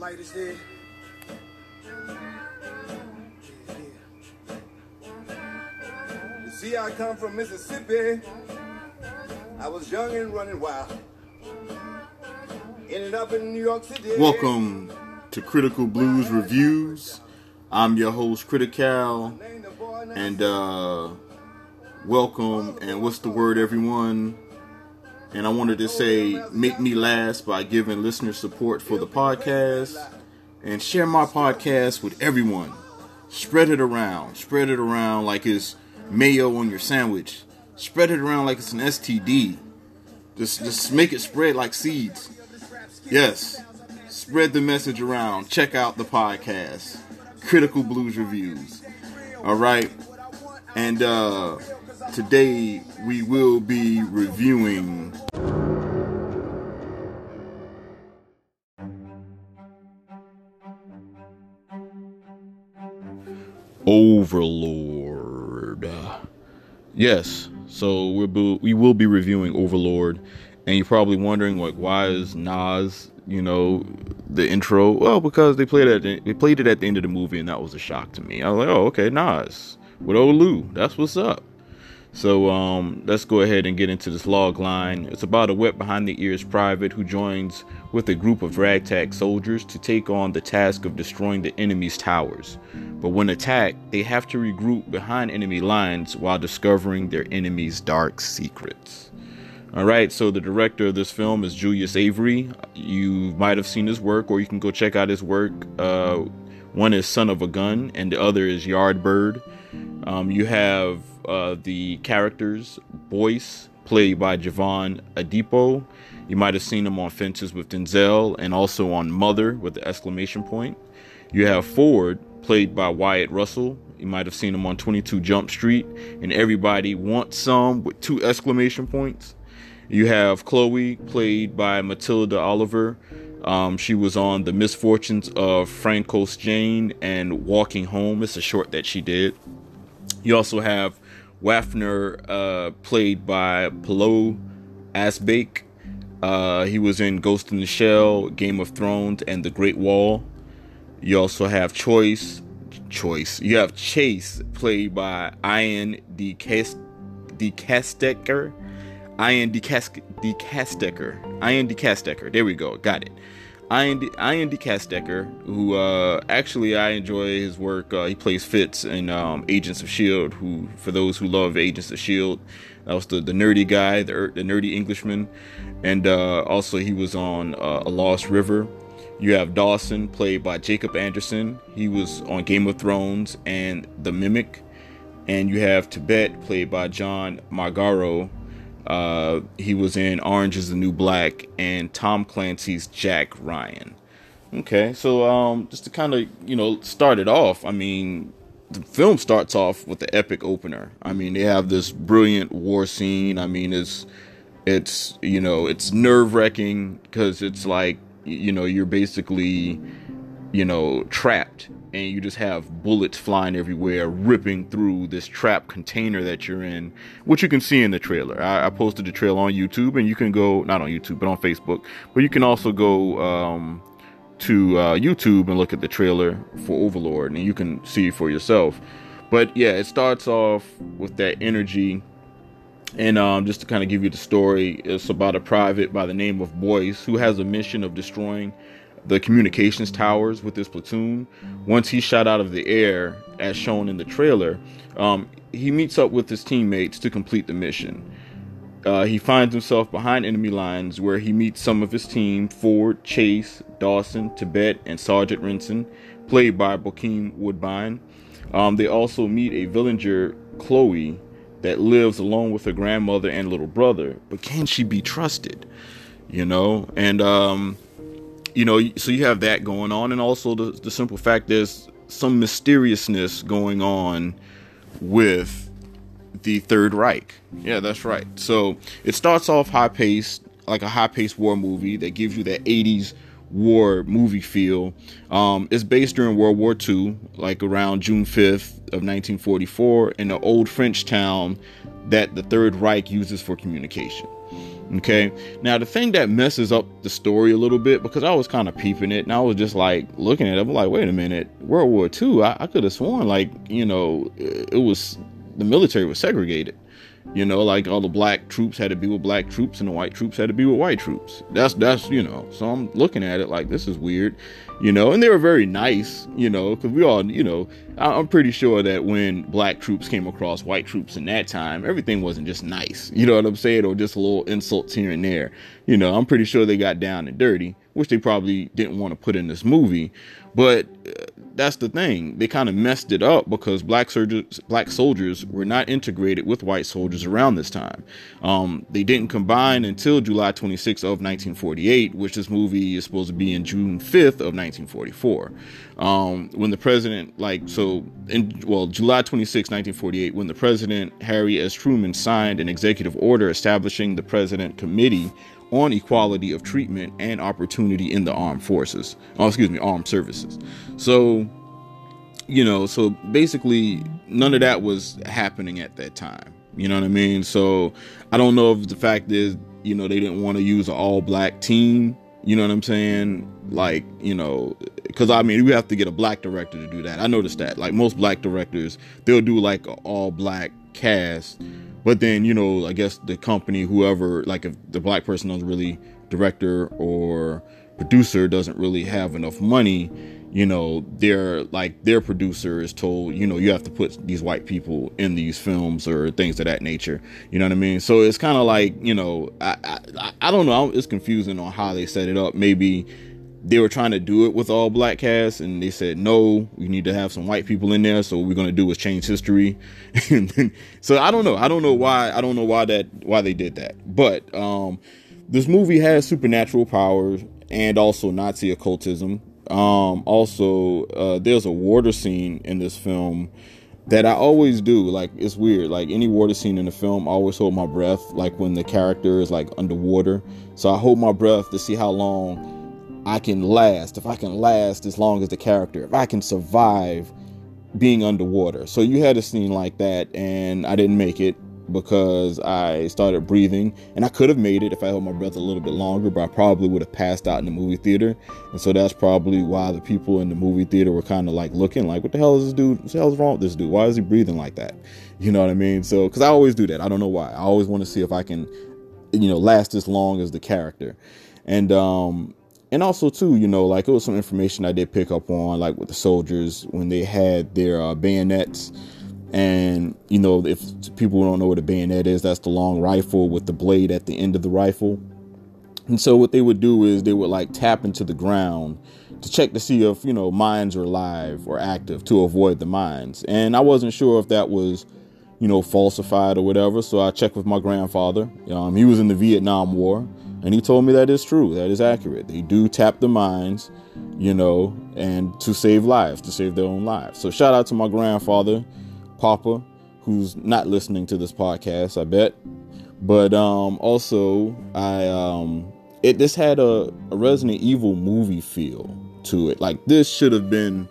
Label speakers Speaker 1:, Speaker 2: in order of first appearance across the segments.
Speaker 1: light is there. You see, I come from Mississippi. I was young and running wild. Ended up in New York City.
Speaker 2: Welcome to Critical Blues Reviews. I'm your host, Critical, and uh, welcome. And what's the word, everyone? And I wanted to say, make me last by giving listener support for the podcast and share my podcast with everyone. Spread it around. Spread it around like it's mayo on your sandwich. Spread it around like it's an STD. Just, just make it spread like seeds. Yes. Spread the message around. Check out the podcast. Critical Blues Reviews. All right. And uh today we will be reviewing Overlord. Yes, so we'll be, we will be reviewing Overlord, and you're probably wondering like why is Nas, you know, the intro? Well, because they played it the, they played it at the end of the movie, and that was a shock to me. I was like, oh, okay, Nas with Olu, that's what's up. So um, let's go ahead and get into this log line. It's about a wet behind the ears private who joins with a group of ragtag soldiers to take on the task of destroying the enemy's towers. But when attacked, they have to regroup behind enemy lines while discovering their enemy's dark secrets. All right, so the director of this film is Julius Avery. You might have seen his work, or you can go check out his work. Uh, one is Son of a Gun, and the other is Yardbird. Um, you have uh, the characters Boyce, played by Jovan Adepo. You might have seen him on Fences with Denzel and also on Mother with the exclamation point. You have Ford, played by Wyatt Russell. You might have seen him on 22 Jump Street and Everybody Wants Some with two exclamation points. You have Chloe, played by Matilda Oliver. Um, she was on The Misfortunes of François Jane and Walking Home. It's a short that she did. You also have Wafner, uh, played by Pilou Asbæk. Uh, he was in Ghost in the Shell, Game of Thrones, and The Great Wall. You also have Choice, Choice. You have Chase, played by Iain De Caestecker. Iain De Caestecker. Iain De Caestecker. There we go. Got it. Ian, D- Iain De Caestecker, who uh, actually I enjoy his work. Uh, he plays Fitz in um, Agents of Shield. Who, for those who love Agents of Shield, that was the, the nerdy guy, the, the nerdy Englishman, and uh, also he was on uh, A Lost River. You have Dawson, played by Jacob Anderson. He was on Game of Thrones and The Mimic, and you have Tibbet, played by John Magaro. Uh, he was in Orange is the New Black and Tom Clancy's Jack Ryan. Okay, so um, just to kind of you know start it off, I mean, the film starts off with the epic opener. I mean, they have this brilliant war scene. I mean, it's it's you know it's nerve wracking because it's like you know you're basically you know trapped and you just have bullets flying everywhere, ripping through this trap container that you're in, which you can see in the trailer. I, I, posted the trailer on YouTube, and you can go not on YouTube, but on Facebook. But you can also go um, to uh, YouTube and look at the trailer for Overlord, and you can see for yourself. But yeah, it starts off with that energy. And um, just to kind of give you the story, it's about a private by the name of Boyce who has a mission of destroying the communications towers with this platoon. Once he's shot out of the air, as shown in the trailer, um, he meets up with his teammates to complete the mission. Uh, he finds himself behind enemy lines where he meets some of his team Ford, Chase, Dawson, Tibbet, and Sergeant Rensin, played by Bokeem Woodbine. Um, they also meet a villager, Chloe, that lives alone with her grandmother and little brother. But can she be trusted? You know? And um, you know, so you have that going on, and also the, the simple fact there's some mysteriousness going on with the Third Reich. Yeah, that's right. So it starts off high paced, like a high paced war movie that gives you that 80s war movie feel. Um, it's based during World War II, like around June 5th of 1944, in the old French town that the Third Reich uses for communication. Okay. Now the thing that messes up the story a little bit because I was kind of peeping it and I was just like looking at it. I'm like, wait a minute, World War II. I, I could have sworn like you know it was the military was segregated. You know, like all the black troops had to be with black troops and the white troops had to be with white troops. That's that's you know. So I'm looking at it like this is weird, you know. And they were very nice, you know, because we all, you know, I'm pretty sure that when black troops came across white troops in that time, everything wasn't just nice. You know what I'm saying, or just a little insults here and there. You know, I'm pretty sure they got down and dirty, which they probably didn't want to put in this movie. But uh, that's the thing. They kind of messed it up because black soldiers, black soldiers were not integrated with white soldiers around this time. Um, they didn't combine until July 26 of 1948, which this movie is supposed to be in June 5th of 1944. Um, when the president, like, so in, well, July 26, 1948, when the president, Harry S. Truman, signed an executive order establishing the President Committee on equality of treatment and opportunity in the armed forces. Oh, excuse me, armed services. So, you know, so basically none of that was happening at that time. You know what I mean? So I don't know if the fact is, you know, they didn't want to use an all black team. You know what I'm saying? Like, you know, because I mean, we have to get a black director to do that. I noticed that. Like most black directors, they'll do like an all black cast but then, you know, I guess the company, whoever, like if the black person doesn't really director or producer doesn't really have enough money, you know, their like their producer is told, you know, you have to put these white people in these films or things of that nature. You know what I mean? So it's kind of like, you know, I, I I don't know. It's confusing on how they set it up. Maybe they were trying to do it with all black cast and they said no we need to have some white people in there so what we're going to do is change history so i don't know i don't know why i don't know why that why they did that but um this movie has supernatural powers and also nazi occultism um also uh there's a water scene in this film that I always do. Like it's weird. Like any water scene in the film, I always hold my breath. Like when the character is like underwater, so I hold my breath to see how long I can last, if I can last as long as the character, if I can survive being underwater. So you had a scene like that, and I didn't make it because I started breathing, and I could have made it if I held my breath a little bit longer, but I probably would have passed out in the movie theater. And so that's probably why the people in the movie theater were kind of like looking like, what the hell is this dude? What the hell's wrong with this dude? Why is he breathing like that? You know what I mean? So, because I always do that. I don't know why. I always want to see if I can, you know, last as long as the character. And um, and also too, you know, like it was some information I did pick up on, like with the soldiers when they had their uh, bayonets, and you know, if people don't know what a bayonet is, that's the long rifle with the blade at the end of the rifle. And so what they would do is they would like tap into the ground to check to see if you know mines are live or active to avoid the mines. And I wasn't sure if that was you know falsified or whatever, so I checked with my grandfather. Um, he was in the Vietnam War and he told me that is true, that is accurate. They do tap the mines, you know, and to save lives, to save their own lives. So shout out to my grandfather, Papa, who's not listening to this podcast, I bet. But um also I um it this had a, a Resident Evil movie feel to it. Like this should have been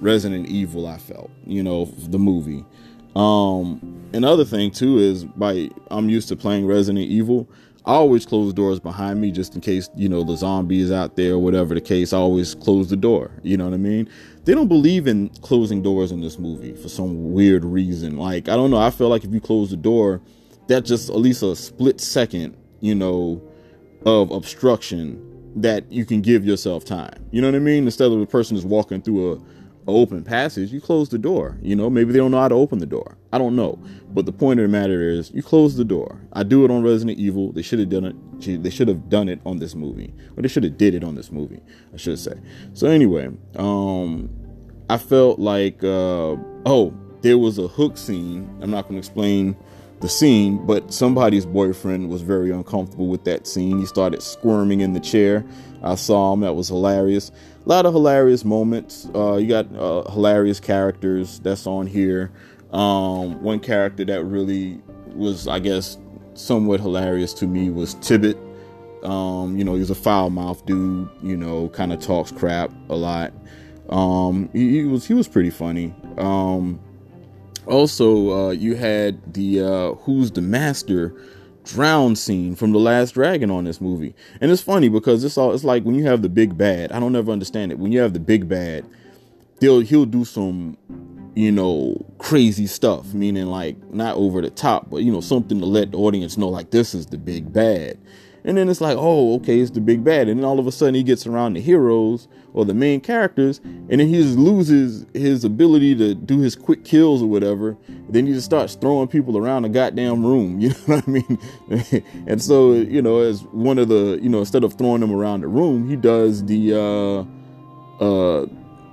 Speaker 2: Resident Evil, I felt, you know, the movie. Um another thing too is by I'm used to playing Resident Evil. I always close doors behind me just in case, you know, the zombie is out there or whatever the case. I always close the door. You know what I mean? They don't believe in closing doors in this movie for some weird reason. Like, I don't know. I feel like if you close the door, that's just at least a split second, you know, of obstruction that you can give yourself time. You know what I mean? Instead of the person is walking through a open passage, you close the door. You know, maybe they don't know how to open the door. I don't know. But the point of the matter is, you close the door. I do it on Resident Evil. They should have done it. They should have done it on this movie, or they should have did it on this movie. I should say. So anyway, um, I felt like, uh, oh, there was a hook scene. I'm not going to explain the scene, but somebody's boyfriend was very uncomfortable with that scene. He started squirming in the chair. I saw him. That was hilarious. A lot of hilarious moments. Uh, you got uh, hilarious characters that's on here. Um, one character that really was, I guess, somewhat hilarious to me was Tibbet. Um, you know, he's a foul mouth dude. You know, kind of talks crap a lot. Um, he, he, was he was pretty funny. Um, also, uh, you had the uh, Who's the Master drown scene from the last dragon on this movie. And it's funny because it's all it's like when you have the big bad i don't ever understand it. When you have the big bad they'll he'll do some you know crazy stuff meaning like not over the top but you know something to let the audience know like this is the big bad and then it's like, oh, okay, it's the big bad. And then all of a sudden he gets around the heroes or the main characters, and then he just loses his ability to do his quick kills or whatever. Then he just starts throwing people around the goddamn room. You know what I mean? and so, you know, as one of the, you know, instead of throwing them around the room, he does the uh uh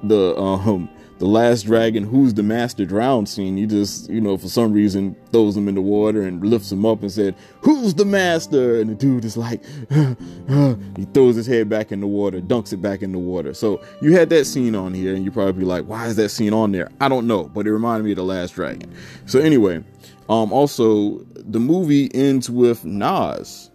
Speaker 2: the um the last dragon who's the master drown scene. He just you know for some reason throws him in the water and lifts him up and said who's the master? And the dude is like he throws his head back in the water dunks it back in the water. So you had that scene on here and you probably be like why is that scene on there? I don't know but it reminded me of the last dragon. So anyway um also the movie ends with nas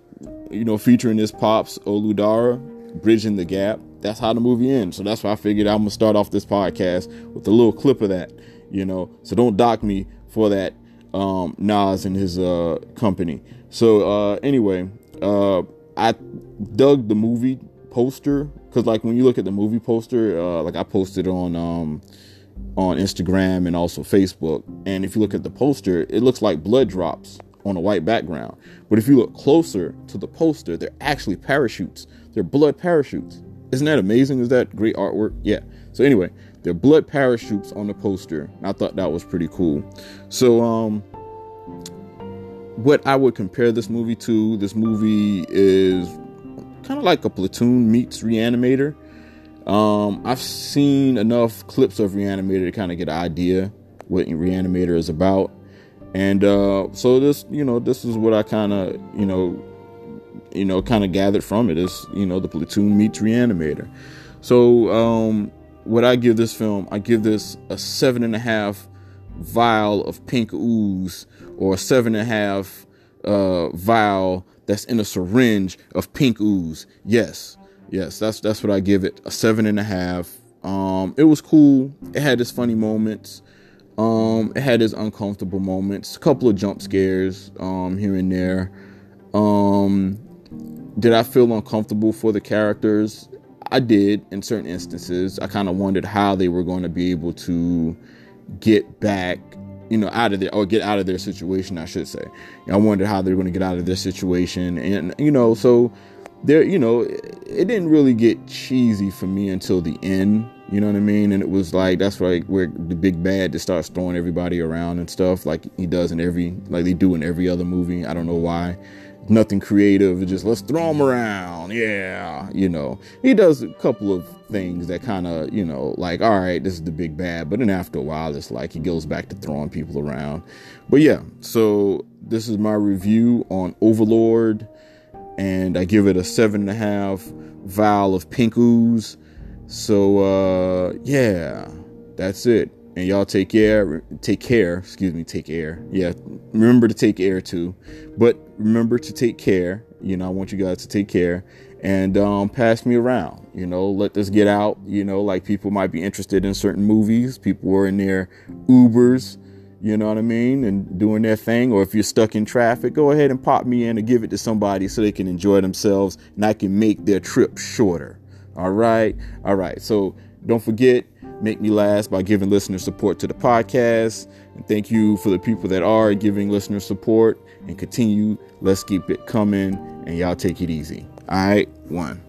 Speaker 2: you know featuring his pops Olu Dara bridging the gap that's how the movie ends. So that's why I figured I'm gonna start off this podcast with a little clip of that, you know. So don't dock me for that, um, Nas and his uh, company. So uh, anyway, uh, I dug the movie poster because like when you look at the movie poster, uh, like I posted on um, on Instagram and also Facebook, and if you look at the poster, it looks like blood drops on a white background. But if you look closer to the poster, they're actually parachutes. They're blood parachutes. Isn't that amazing? Is that great artwork? Yeah. So anyway, there are blood parachutes on the poster. I thought that was pretty cool. So um what I would compare this movie to, this movie is kind of like a platoon meets reanimator. Um, I've seen enough clips of Reanimator to kind of get an idea what Reanimator is about. And uh, so this, you know, this is what I kind of, you know, you know, kind of gathered from it is, you know, the platoon meets reanimator. So, um, what I give this film, I give this a seven and a half vial of pink ooze or a seven and a half uh, vial that's in a syringe of pink ooze. Yes, yes, that's that's what I give it. A seven and a half. Um, it was cool. It had its funny moments. Um, it had its uncomfortable moments. A couple of jump scares um, here and there. Um, did I feel uncomfortable for the characters? I did in certain instances. I kind of wondered how they were going to be able to get back, you know, out of their or get out of their situation, I should say. I wondered how they were going to get out of their situation, and you know, so there, you know, it didn't really get cheesy for me until the end. You know what I mean? And it was like that's like where the big bad just starts throwing everybody around and stuff, like he does in every, like they do in every other movie. I don't know why nothing creative. Just let's throw him around. Yeah, you know, he does a couple of things that kind of, you know, like, all right, this is the big bad. But then after a while, it's like he goes back to throwing people around. But yeah, so this is my review on Overlord, and I give it a seven and a half vial of pink ooze. So uh, yeah, that's it and y'all take care take care excuse me take air. Yeah remember to take air too. But remember to take care you know i want you guys to take care and um, pass me around you know let this get out you know like people might be interested in certain movies. People were in their ubers you know what i mean and doing their thing. Or if you're stuck in traffic go ahead and pop me in and give it to somebody so they can enjoy themselves and i can make their trip shorter. All right? All right. So don't forget make me last by giving listener support to the podcast. And thank you for the people that are giving listener support and continue. Let's keep it coming and y'all take it easy. All right, one.